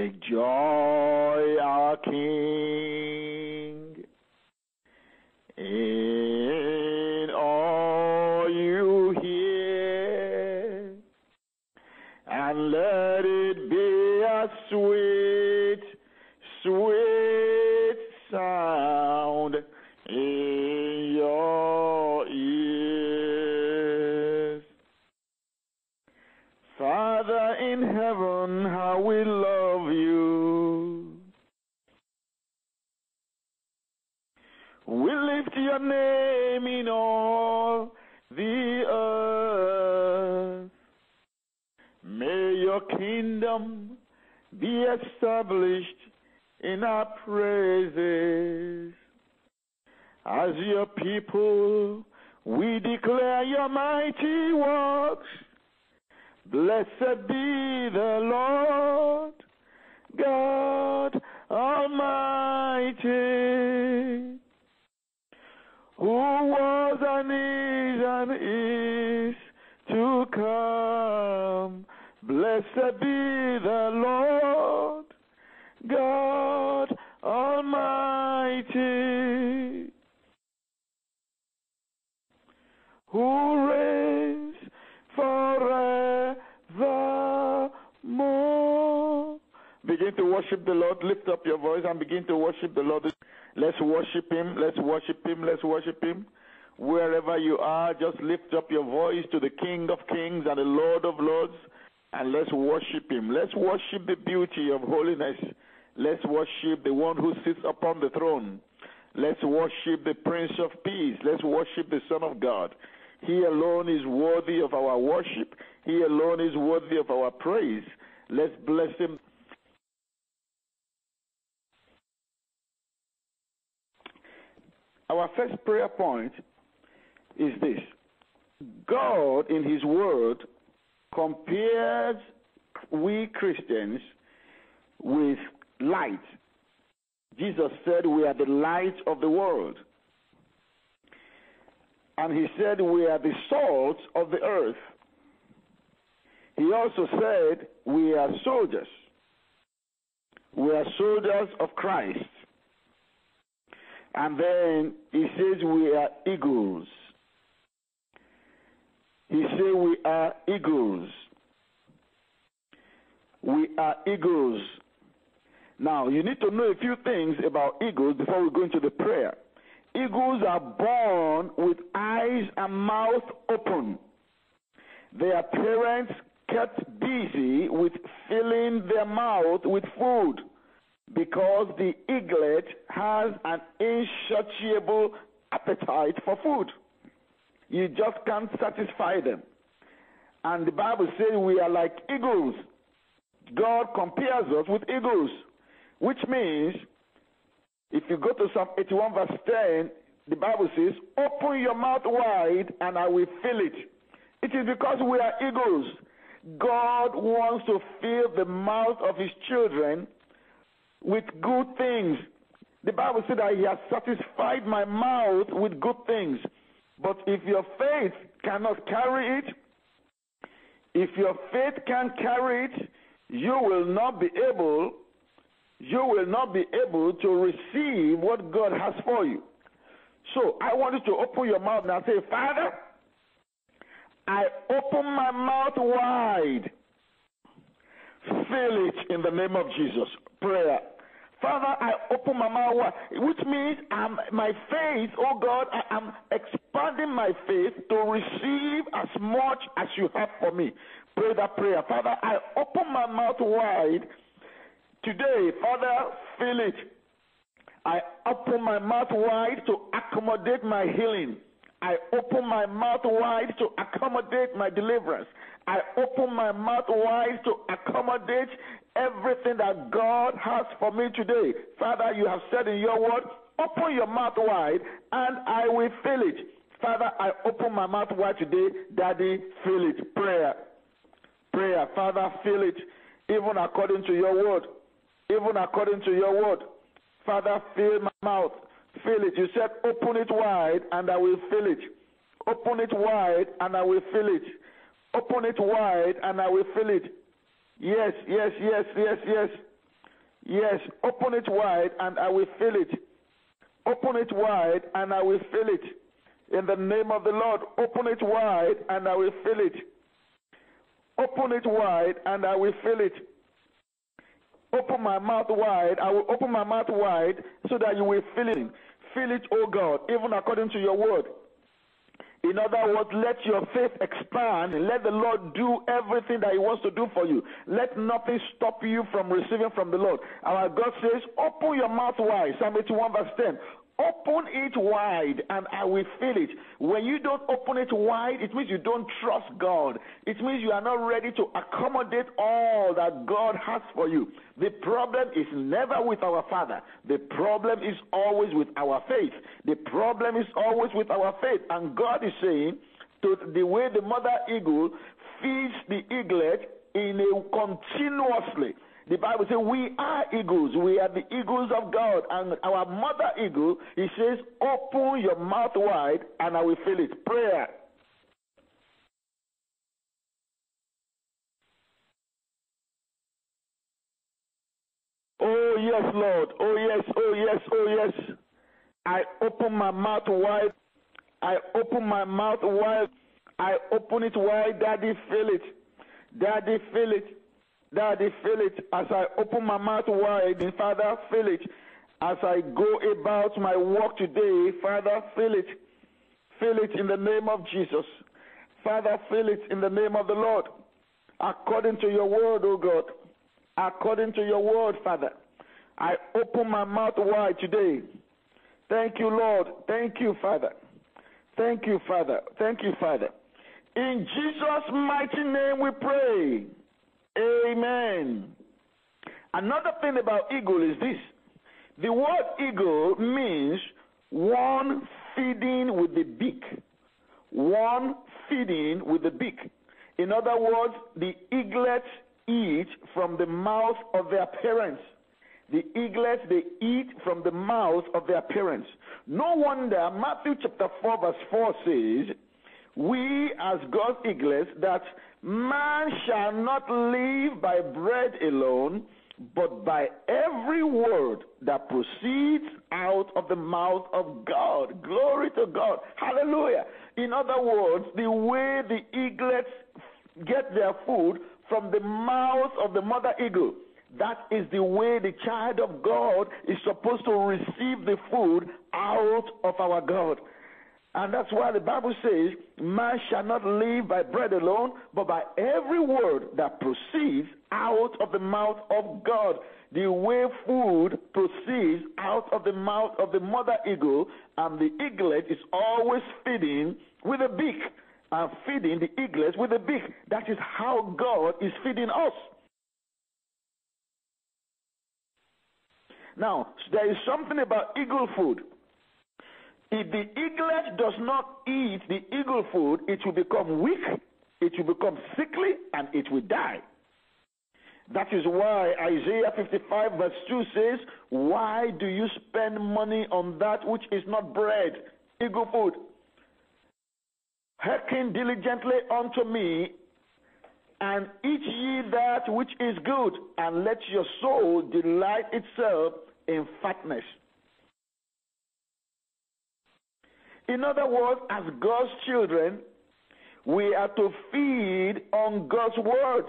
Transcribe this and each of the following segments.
Take joy, our King, who reigns forevermore. Begin to worship the Lord. Lift up your voice and begin to worship the Lord. Let's worship Him. Let's worship Him. Let's worship Him. Wherever you are, just lift up your voice to the King of Kings and the Lord of Lords and let's worship Him. Let's worship the beauty of holiness. Let's worship the one who sits upon the throne. Let's worship the Prince of Peace. Let's worship the Son of God. He alone is worthy of our worship. He alone is worthy of our praise. Let's bless Him. Our first prayer point is this God, in His Word, compares we Christians with light. Jesus said, We are the light of the world. And he said, We are the salt of the earth. He also said, We are soldiers. We are soldiers of Christ. And then he says, We are eagles. He said, We are eagles. We are eagles. Now, you need to know a few things about eagles before we go into the prayer. Eagles are born with eyes and mouth open. Their parents kept busy with filling their mouth with food because the eaglet has an insatiable appetite for food. You just can't satisfy them. And the Bible says we are like eagles. God compares us with eagles, which means if you go to Psalm 81, verse 10, the Bible says, Open your mouth wide and I will fill it. It is because we are eagles God wants to fill the mouth of his children with good things. The Bible said that he has satisfied my mouth with good things. But if your faith cannot carry it, if your faith can't carry it, you will not be able you will not be able to receive what God has for you. So I want you to open your mouth and say, Father, I open my mouth wide. Fill it in the name of Jesus. Prayer. Father, I open my mouth wide, which means I'm, my faith, oh God, I am expanding my faith to receive as much as you have for me. Pray that prayer. Father, I open my mouth wide today. Father, fill it. I open my mouth wide to accommodate my healing. I open my mouth wide to accommodate my deliverance. I open my mouth wide to accommodate everything that God has for me today. Father, you have said in your word, open your mouth wide and I will fill it. Father, I open my mouth wide today. Daddy, fill it. Prayer. Prayer. Father, fill it. Even according to your word. Even according to your word. Father, fill my mouth. Fill it. You said, open it wide and I will fill it. Open it wide and I will fill it. Open it wide and I will fill it. Yes, yes, yes, yes, yes. Yes, open it wide and I will fill it. Open it wide and I will fill it. In the name of the Lord, open it wide and I will fill it. Open it wide and I will fill it. Open my mouth wide. I will open my mouth wide so that you will fill it. Fill it, O God, even according to your word. In other words, let your faith expand and let the Lord do everything that He wants to do for you. Let nothing stop you from receiving from the Lord. Our God says, Open your mouth wide. Psalm 81, verse 10. Open it wide and I will fill it. When you don't open it wide, it means you don't trust God. It means you are not ready to accommodate all that God has for you. The problem is never with our Father. The problem is always with our faith. The problem is always with our faith. And God is saying, to the way the mother eagle feeds the eaglet in a continuously the Bible says we are eagles. We are the eagles of God. And our mother eagle, he says, open your mouth wide and I will fill it. Prayer. Oh, yes, Lord. Oh, yes, oh, yes, oh, yes. I open my mouth wide. I open my mouth wide. I open it wide. Daddy, fill it. Daddy, fill it. Daddy, fill it as I open my mouth wide. And Father, fill it as I go about my work today. Father, fill it. Fill it in the name of Jesus. Father, fill it in the name of the Lord. According to your word, O God. According to your word, Father. I open my mouth wide today. Thank you, Lord. Thank you, Father. Thank you, Father. Thank you, Father. In Jesus' mighty name we pray. Amen. Another thing about eagle is this the word eagle means one feeding with the beak. One feeding with the beak. In other words, the eaglets eat from the mouth of their parents. The eaglets, they eat from the mouth of their parents. No wonder Matthew chapter 4, verse 4 says, We as God's eaglets, that Man shall not live by bread alone, but by every word that proceeds out of the mouth of God. Glory to God. Hallelujah. In other words, the way the eaglets get their food from the mouth of the mother eagle. That is the way the child of God is supposed to receive the food out of our God. And that's why the Bible says, Man shall not live by bread alone, but by every word that proceeds out of the mouth of God. The way food proceeds out of the mouth of the mother eagle, and the eaglet is always feeding with a beak, and feeding the eaglet with a beak. That is how God is feeding us. Now, there is something about eagle food. If the eaglet does not eat the eagle food, it will become weak it will become sickly and it will die. That is why Isaiah 55 verse 2 says, Why do you spend money on that which is not bread, eagle food? Hearken diligently unto me, and eat ye that which is good, and let your soul delight itself in fatness. In other words, as God's children, we are to feed on God's word.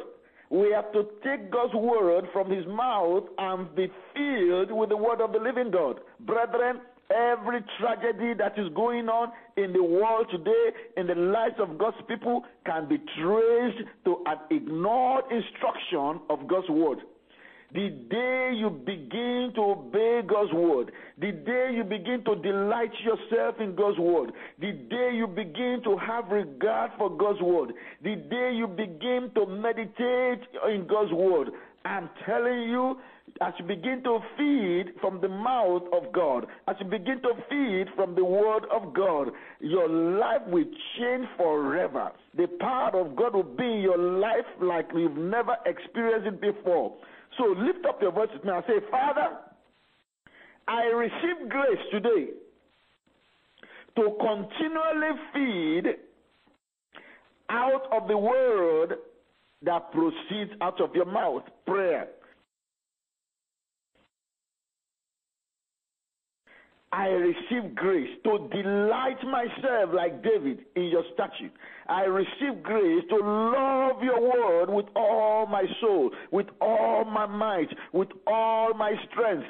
We have to take God's word from his mouth and be filled with the word of the living God. Brethren, every tragedy that is going on in the world today, in the lives of God's people, can be traced to an ignored instruction of God's word. The day you begin to obey God's word, the day you begin to delight yourself in God's word, the day you begin to have regard for God's word, the day you begin to meditate in God's word, I'm telling you, as you begin to feed from the mouth of God, as you begin to feed from the word of God, your life will change forever. The power of God will be in your life like you've never experienced it before. So lift up your voice with me and say, Father, I receive grace today to continually feed out of the word that proceeds out of your mouth prayer. I receive grace to delight myself like David in your statute. I receive grace to love your word with all my soul, with all my might, with all my strength.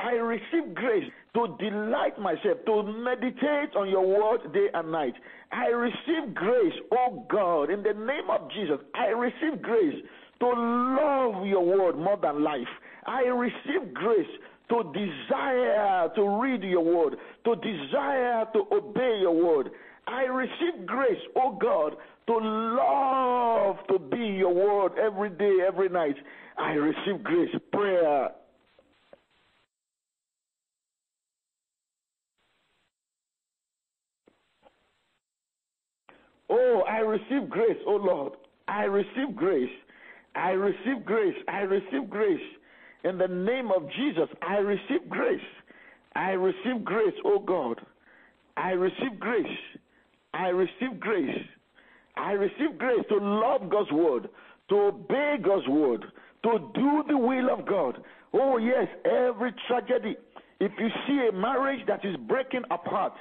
I receive grace to delight myself, to meditate on your word day and night. I receive grace, oh God, in the name of Jesus. I receive grace to love your word more than life. I receive grace to desire to read your word, to desire to obey your word. I receive grace, oh God, to love to be your word every day, every night. I receive grace, prayer. Oh, I receive grace, oh Lord. I receive grace I receive grace. I receive grace. In the name of Jesus, I receive grace. I receive grace, oh God. I receive grace. I receive grace. I receive grace to love God's word, to obey God's word, to do the will of God. Oh, yes, every tragedy. If you see a marriage that is breaking apart,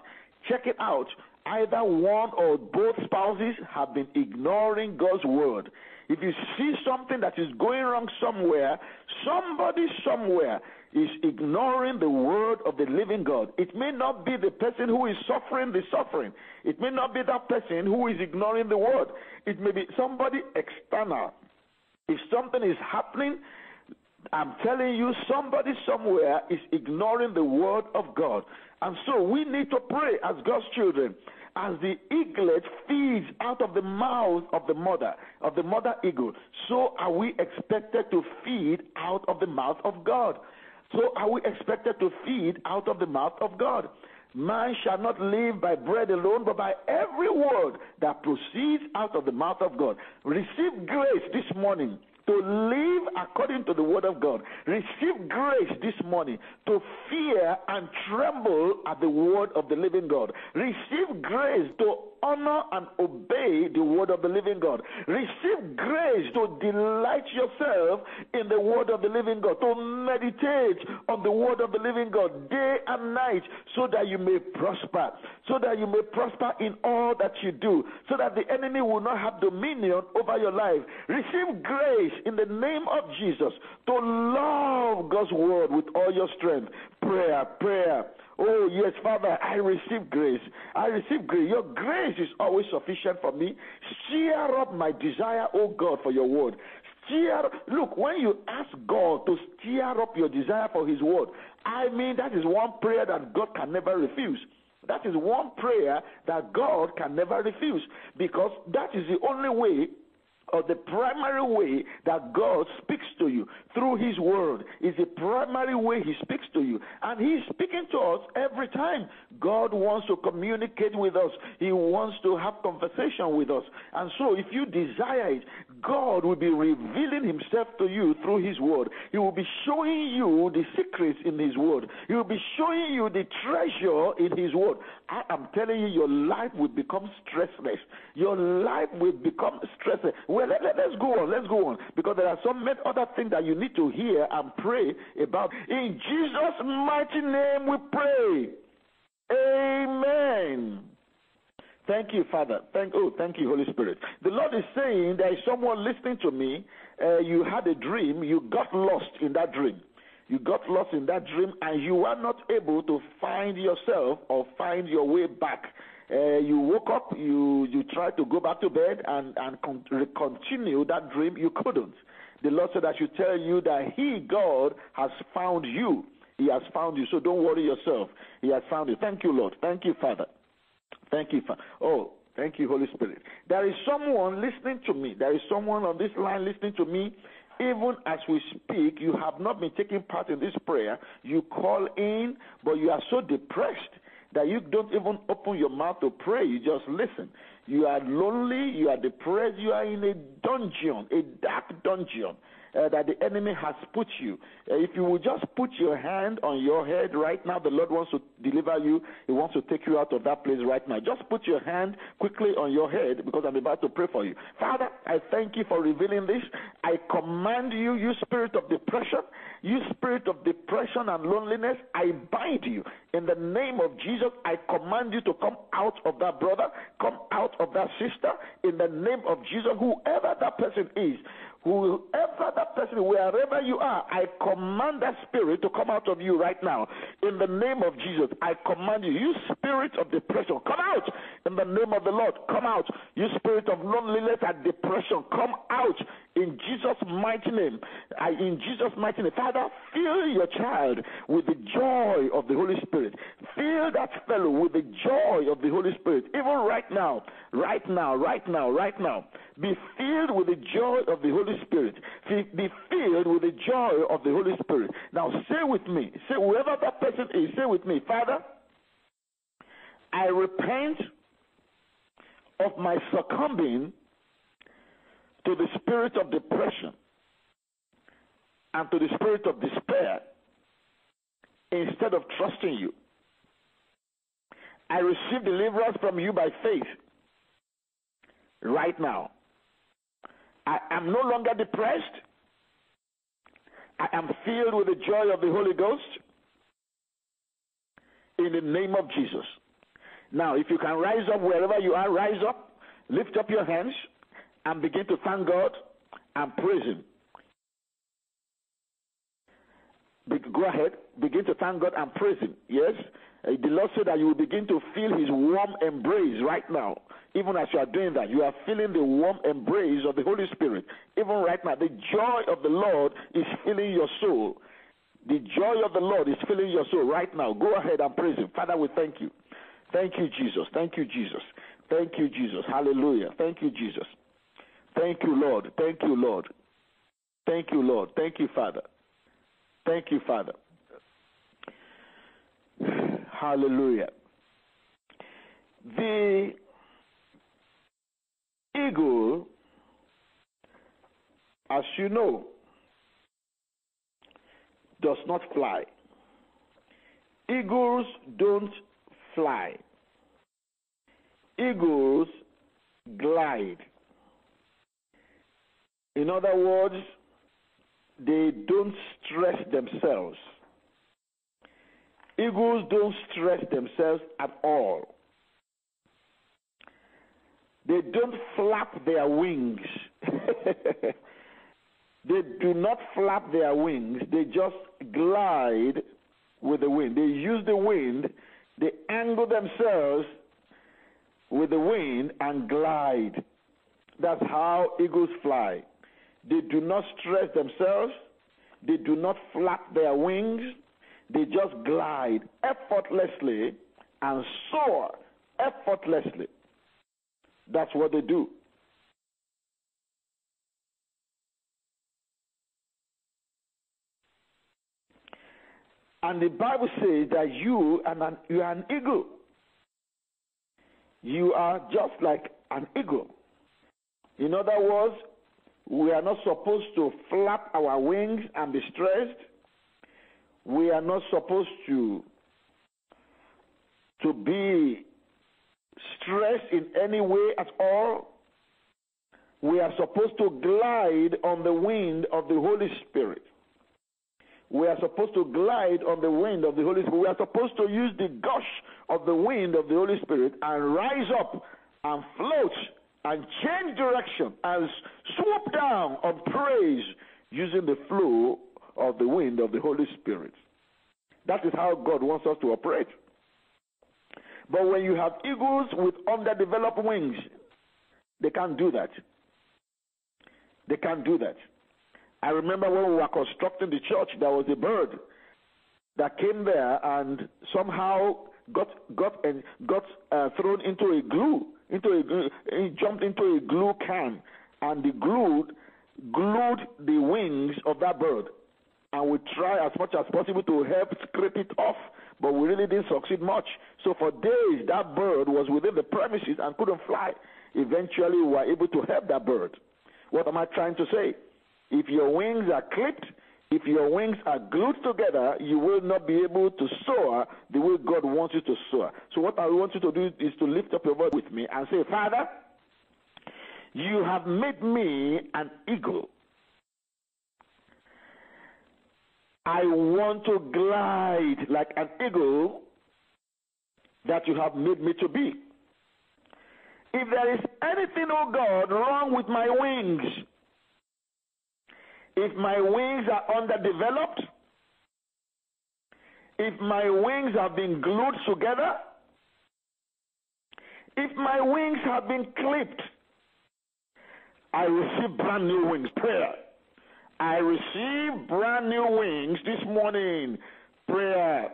check it out. Either one or both spouses have been ignoring God's word. If you see something that is going wrong somewhere, somebody somewhere is ignoring the word of the living God. It may not be the person who is suffering the suffering. It may not be that person who is ignoring the word. It may be somebody external. If something is happening, I'm telling you, somebody somewhere is ignoring the word of God. And so we need to pray as God's children as the eaglet feeds out of the mouth of the mother, of the mother eagle, so are we expected to feed out of the mouth of God. So are we expected to feed out of the mouth of God. Man shall not live by bread alone, but by every word that proceeds out of the mouth of God. Receive grace this morning to live according to the word of God. Receive grace this morning to fear and tremble at the word of the living God. Receive grace to honor and obey the word of the living God. Receive grace to delight yourself in the word of the living God, to meditate on the word of the living God day and night so that you may prosper, so that you may prosper in all that you do, so that the enemy will not have dominion over your life. Receive grace in the name of Jesus to love God's word with all your strength. Prayer, prayer. Oh, yes, Father, I receive grace. I receive grace. Your grace is always sufficient for me. Stir up my desire, oh God, for your word. Stir, look, when you ask God to stir up your desire for his word, I mean, that is one prayer that God can never refuse. That is one prayer that God can never refuse because that is the only way or the primary way that God speaks to you through His Word is the primary way He speaks to you. And He's speaking to us every time. God wants to communicate with us, He wants to have conversation with us. And so, if you desire it, God will be revealing Himself to you through His Word. He will be showing you the secrets in His Word, He will be showing you the treasure in His Word. I am telling you, your life will become stressless. Your life will become stressless. Well, let, let, let's go on. Let's go on. Because there are some other things that you need to hear and pray about. In Jesus' mighty name we pray. Amen. Thank you, Father. Thank oh, thank you, Holy Spirit. The Lord is saying there is someone listening to me. Uh, you had a dream. You got lost in that dream. You got lost in that dream, and you are not able to find yourself or find your way back uh, you woke up, you you tried to go back to bed and and con- continue that dream, you couldn't. The Lord said I should tell you that He, God, has found you. He has found you. So don't worry yourself. He has found you. Thank you, Lord. Thank you, Father. Thank you. Oh, thank you, Holy Spirit. There is someone listening to me. There is someone on this line listening to me. Even as we speak, you have not been taking part in this prayer. You call in, but you are so depressed that you don't even open your mouth to pray. You just listen. You are lonely, you are depressed, you are in a dungeon, a dark dungeon uh, that the enemy has put you. Uh, if you will just put your hand on your head right now, the Lord wants to deliver you. He wants to take you out of that place right now. Just put your hand quickly on your head because I'm about to pray for you. Father, I thank you for revealing this. I command you, you spirit of depression, you spirit of depression and loneliness, I bind you. In the name of Jesus, I command you to come out of that brother, come out of that sister. In the name of Jesus, whoever that person is, Whoever that person, wherever you are, I command that spirit to come out of you right now. In the name of Jesus, I command you, you spirit of depression, come out. In the name of the Lord, come out. You spirit of loneliness and depression, come out. In Jesus' mighty name. I, in Jesus' mighty name. Father, fill your child with the joy of the Holy Spirit. Fill that fellow with the joy of the Holy Spirit. Even right now, right now, right now, right now. Be filled with the joy of the Holy Spirit. Be filled with the joy of the Holy Spirit. Now say with me, say whoever that person is, say with me, Father, I repent of my succumbing to the spirit of depression and to the spirit of despair instead of trusting you. I receive deliverance from you by faith right now. I am no longer depressed. I am filled with the joy of the Holy Ghost in the name of Jesus. Now, if you can rise up wherever you are, rise up, lift up your hands, and begin to thank God and praise Him. Be- go ahead, begin to thank God and praise Him. Yes? Uh, the Lord said that you will begin to feel His warm embrace right now. Even as you are doing that, you are feeling the warm embrace of the Holy Spirit. Even right now, the joy of the Lord is filling your soul. The joy of the Lord is filling your soul right now. Go ahead and praise Him. Father, we thank you. Thank you, Jesus. Thank you, Jesus. Thank you, Jesus. Hallelujah. Thank you, Jesus. Thank you, Lord. Thank you, Lord. Thank you, Lord. Thank you, Father. Thank you, Father. Hallelujah. The eagle, as you know, does not fly. Eagles don't fly. Eagles glide. In other words, they don't stress themselves. Eagles don't stress themselves at all. They don't flap their wings. they do not flap their wings. They just glide with the wind. They use the wind. They angle themselves with the wind and glide. That's how eagles fly. They do not stress themselves. They do not flap their wings they just glide effortlessly and soar effortlessly. That's what they do. And the Bible says that you an, you are an eagle. You are just like an eagle. In other words, we are not supposed to flap our wings and be stressed we are not supposed to to be stressed in any way at all. We are supposed to glide on the wind of the Holy Spirit. We are supposed to glide on the wind of the Holy Spirit. We are supposed to use the gush of the wind of the Holy Spirit and rise up and float and change direction and swoop down on praise using the flow of the wind of the Holy Spirit. That is how God wants us to operate. But when you have eagles with underdeveloped wings, they can't do that. They can't do that. I remember when we were constructing the church, there was a bird that came there and somehow got got and got uh, thrown into a glue, into a jumped into a glue can, and the glue glued the wings of that bird. And we try as much as possible to help scrape it off, but we really didn't succeed much. So for days, that bird was within the premises and couldn't fly. Eventually, we were able to help that bird. What am I trying to say? If your wings are clipped, if your wings are glued together, you will not be able to soar the way God wants you to soar. So, what I want you to do is to lift up your voice with me and say, Father, you have made me an eagle. I want to glide like an eagle that you have made me to be. If there is anything, oh God, wrong with my wings, if my wings are underdeveloped, if my wings have been glued together, if my wings have been clipped, I receive brand new wings. Prayer. I receive brand new wings this morning. Prayer.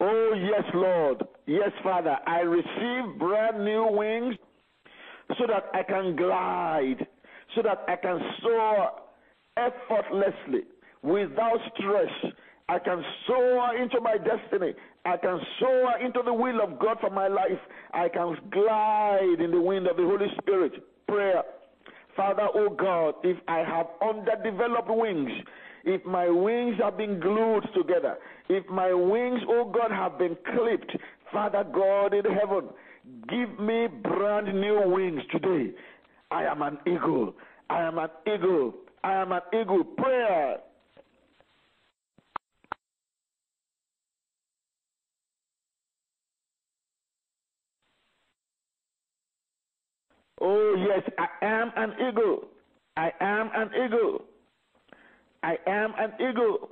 Oh, yes, Lord. Yes, Father. I receive brand new wings so that I can glide, so that I can soar effortlessly, without stress. I can soar into my destiny. I can soar into the will of God for my life. I can glide in the wind of the Holy Spirit. Prayer. Father, oh God, if I have underdeveloped wings, if my wings have been glued together, if my wings, oh God, have been clipped, Father God in heaven, give me brand new wings today. I am an eagle. I am an eagle. I am an eagle. Prayer. Oh, yes, I am an eagle. I am an eagle. I am an eagle.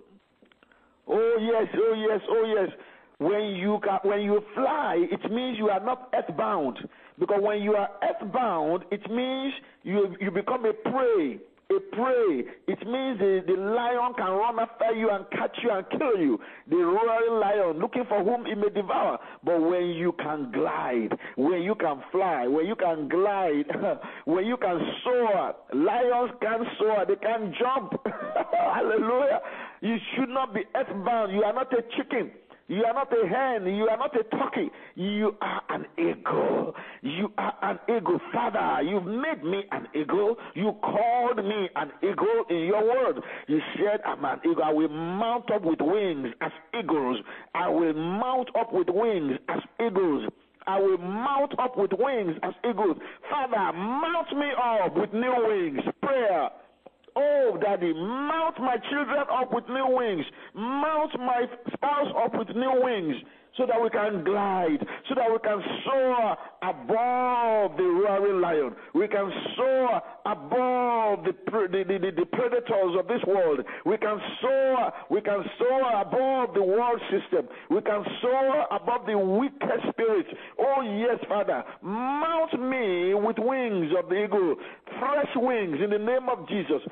Oh, yes, oh, yes, oh, yes. When you, when you fly, it means you are not earthbound. Because when you are earthbound, it means you, you become a prey a prey. It means the, the lion can run after you and catch you and kill you. The roaring lion looking for whom he may devour. But when you can glide, when you can fly, when you can glide, when you can soar, lions can soar, they can jump. Hallelujah. You should not be earthbound. You are not a chicken. You are not a hen. You are not a turkey. You are an eagle. You are an eagle. Father, you've made me an eagle. You called me an eagle in your word. You said, I'm an eagle. I will mount up with wings as eagles. I will mount up with wings as eagles. I will mount up with wings as eagles. Father, mount me up with new wings. Prayer. Oh, Daddy, mount my children up with new wings. Mount my spouse up with new wings so that we can glide, so that we can soar above the roaring lion. We can soar above the, the, the, the, predators of this world. We can soar, we can soar above the world system. We can soar above the wicked spirits. Oh yes, Father, mount me with wings of the eagle, fresh wings in the name of Jesus.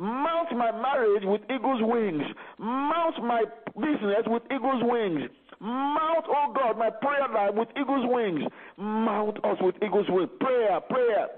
Mount my marriage with eagle's wings. Mount my business with eagle's wings. Mount, oh God, my prayer life with eagle's wings. Mount us with eagle's wings. Prayer, prayer.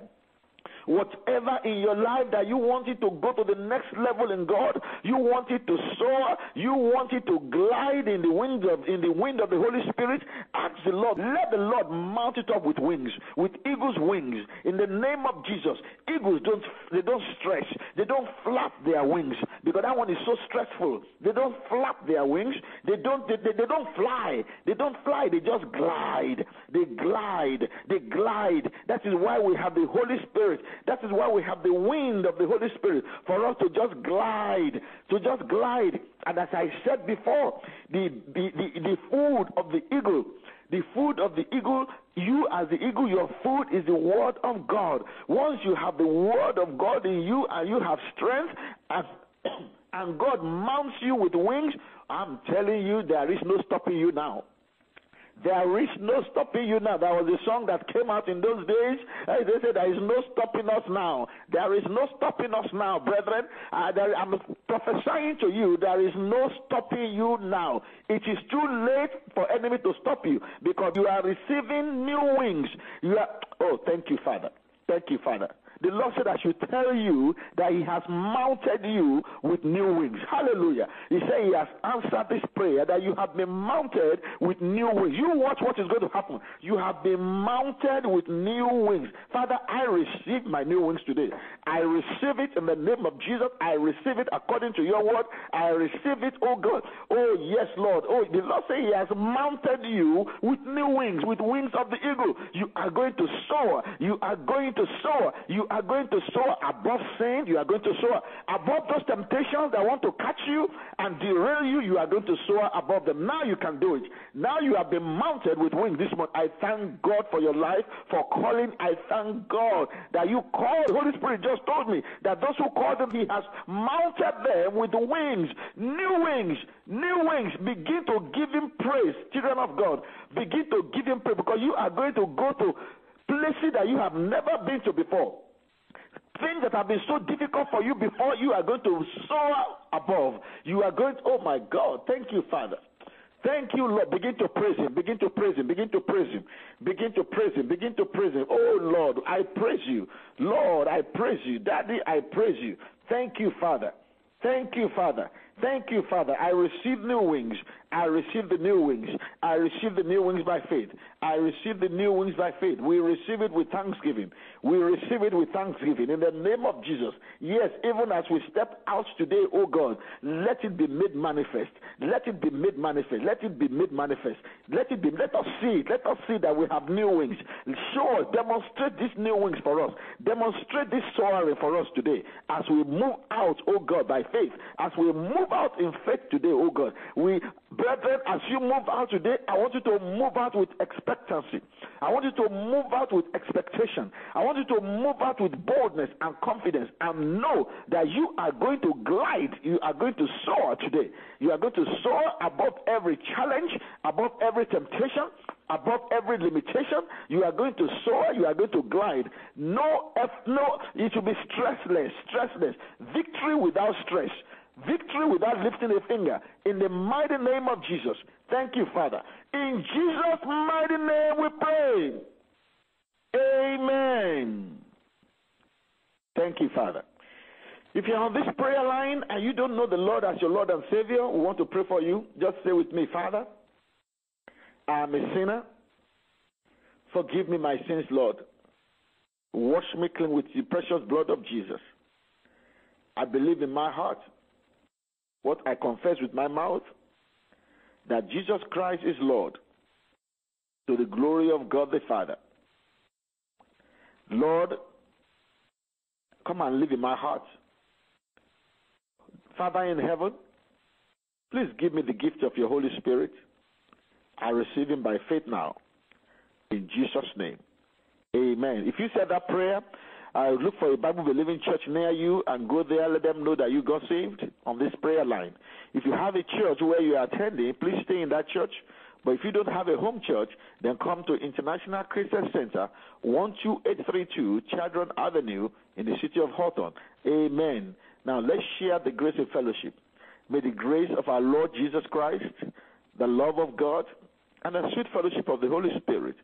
Whatever in your life that you want it to go to the next level in God, you want it to soar, you want it to glide in the wind of in the wind of the Holy Spirit, ask the Lord, let the Lord mount it up with wings, with eagle's wings. In the name of Jesus. Eagles don't they don't stretch, they don't flap their wings because that one is so stressful. They don't flap their wings, they don't they, they, they don't fly. They don't fly, they just glide. They glide, they glide. That is why we have the Holy Spirit. That is why we have the wind of the Holy Spirit for us to just glide, to just glide. And as I said before, the, the, the, the food of the eagle, the food of the eagle, you as the eagle, your food is the word of God. Once you have the word of God in you and you have strength and, and God mounts you with wings, I'm telling you, there is no stopping you now. There is no stopping you now. There was a song that came out in those days. Uh, they said, There is no stopping us now. There is no stopping us now, brethren. Uh, there, I'm prophesying to you, there is no stopping you now. It is too late for enemy to stop you because you are receiving new wings. You are, oh, thank you, Father. Thank you, Father. The Lord said, I should tell you that He has mounted you with new wings. Hallelujah. He said He has answered this prayer that you have been mounted with new wings. You watch what is going to happen. You have been mounted with new wings. Father, I receive my new wings today. I receive it in the name of Jesus. I receive it according to your word. I receive it, oh God. Oh, yes, Lord. Oh, the Lord said He has mounted you with new wings, with wings of the eagle. You are going to soar. You are going to soar. You are going to soar above sin. You are going to soar above those temptations that want to catch you and derail you. You are going to soar above them. Now you can do it. Now you have been mounted with wings this month. I thank God for your life, for calling. I thank God that you called. Holy Spirit just told me that those who called him, he has mounted them with wings, new wings, new wings. Begin to give him praise, children of God. Begin to give him praise because you are going to go to places that you have never been to before things that have been so difficult for you before, you are going to soar above. You are going, oh my God, thank you, Father. Thank you, Lord. Begin to praise Him. Begin to praise Him. Begin to praise Him. Begin to praise Him. Begin to praise Him. Oh, Lord, I praise you. Lord, I praise you. Daddy, I praise you. Thank you, Father. Thank you, Father. Thank you, Father. I receive new wings. I receive the new wings. I receive the new wings by faith. I receive the new wings by faith. We receive it with thanksgiving. We receive it with thanksgiving in the name of Jesus. Yes, even as we step out today, oh God, let it be made manifest. Let it be made manifest. Let it be made manifest. Let it be. Let us see. Let us see that we have new wings. Show us, demonstrate these new wings for us. Demonstrate this soaring for us today as we move out, oh God, by faith. As we move out in faith today, oh God, we Brethren, as you move out today, I want you to move out with expectancy. I want you to move out with expectation. I want you to move out with boldness and confidence and know that you are going to glide. You are going to soar today. You are going to soar above every challenge, above every temptation, above every limitation. You are going to soar. You are going to glide. No, F, no, it will be stressless, stressless. Victory without stress. Victory without lifting a finger. In the mighty name of Jesus. Thank you, Father. In Jesus' mighty name we pray. Amen. Thank you, Father. If you're on this prayer line and you don't know the Lord as your Lord and Savior, we want to pray for you. Just say with me, Father, I am a sinner. Forgive me my sins, Lord. Wash me clean with the precious blood of Jesus. I believe in my heart what I confess with my mouth that Jesus Christ is Lord to the glory of God the Father. Lord, come and live in my heart. Father in heaven, please give me the gift of your Holy Spirit. I receive him by faith now. In Jesus' name. Amen. If you said that prayer, I look for a Bible believing church near you and go there. Let them know that you got saved on this prayer line. If you have a church where you are attending, please stay in that church. But if you don't have a home church, then come to International Christian Center, 12832 Chadron Avenue in the city of Hawthorne. Amen. Now let's share the grace of fellowship. May the grace of our Lord Jesus Christ, the love of God, and the sweet fellowship of the Holy Spirit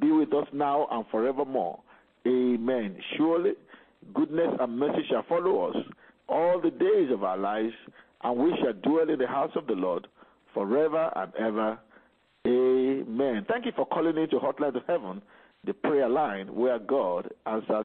be with us now and forevermore. Amen. Surely Goodness and mercy shall follow us all the days of our lives, and we shall dwell in the house of the Lord forever and ever. Amen. Thank you for calling into Hotline to Heaven, the prayer line where God answers.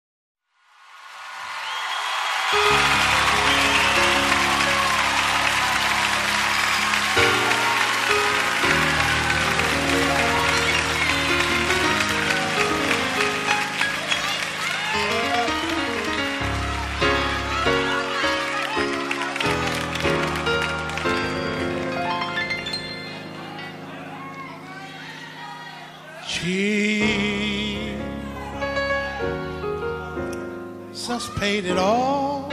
Paid it all.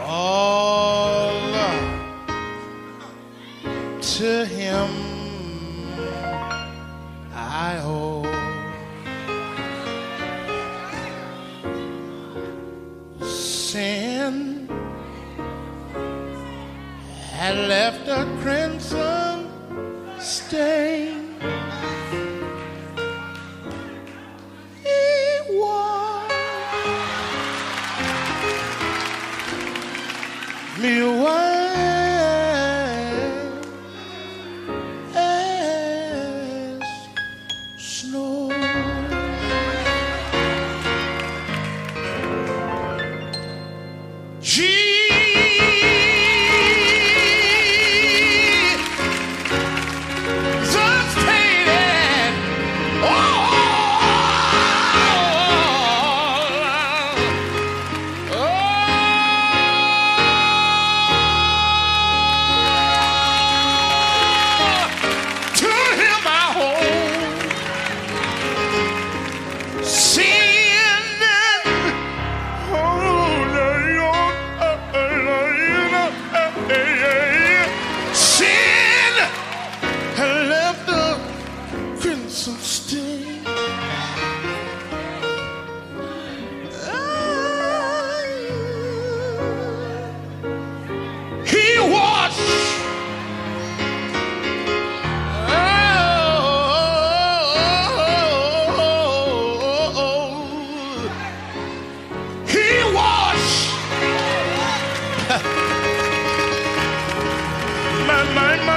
All to him I owe. Sin had left a crimson my.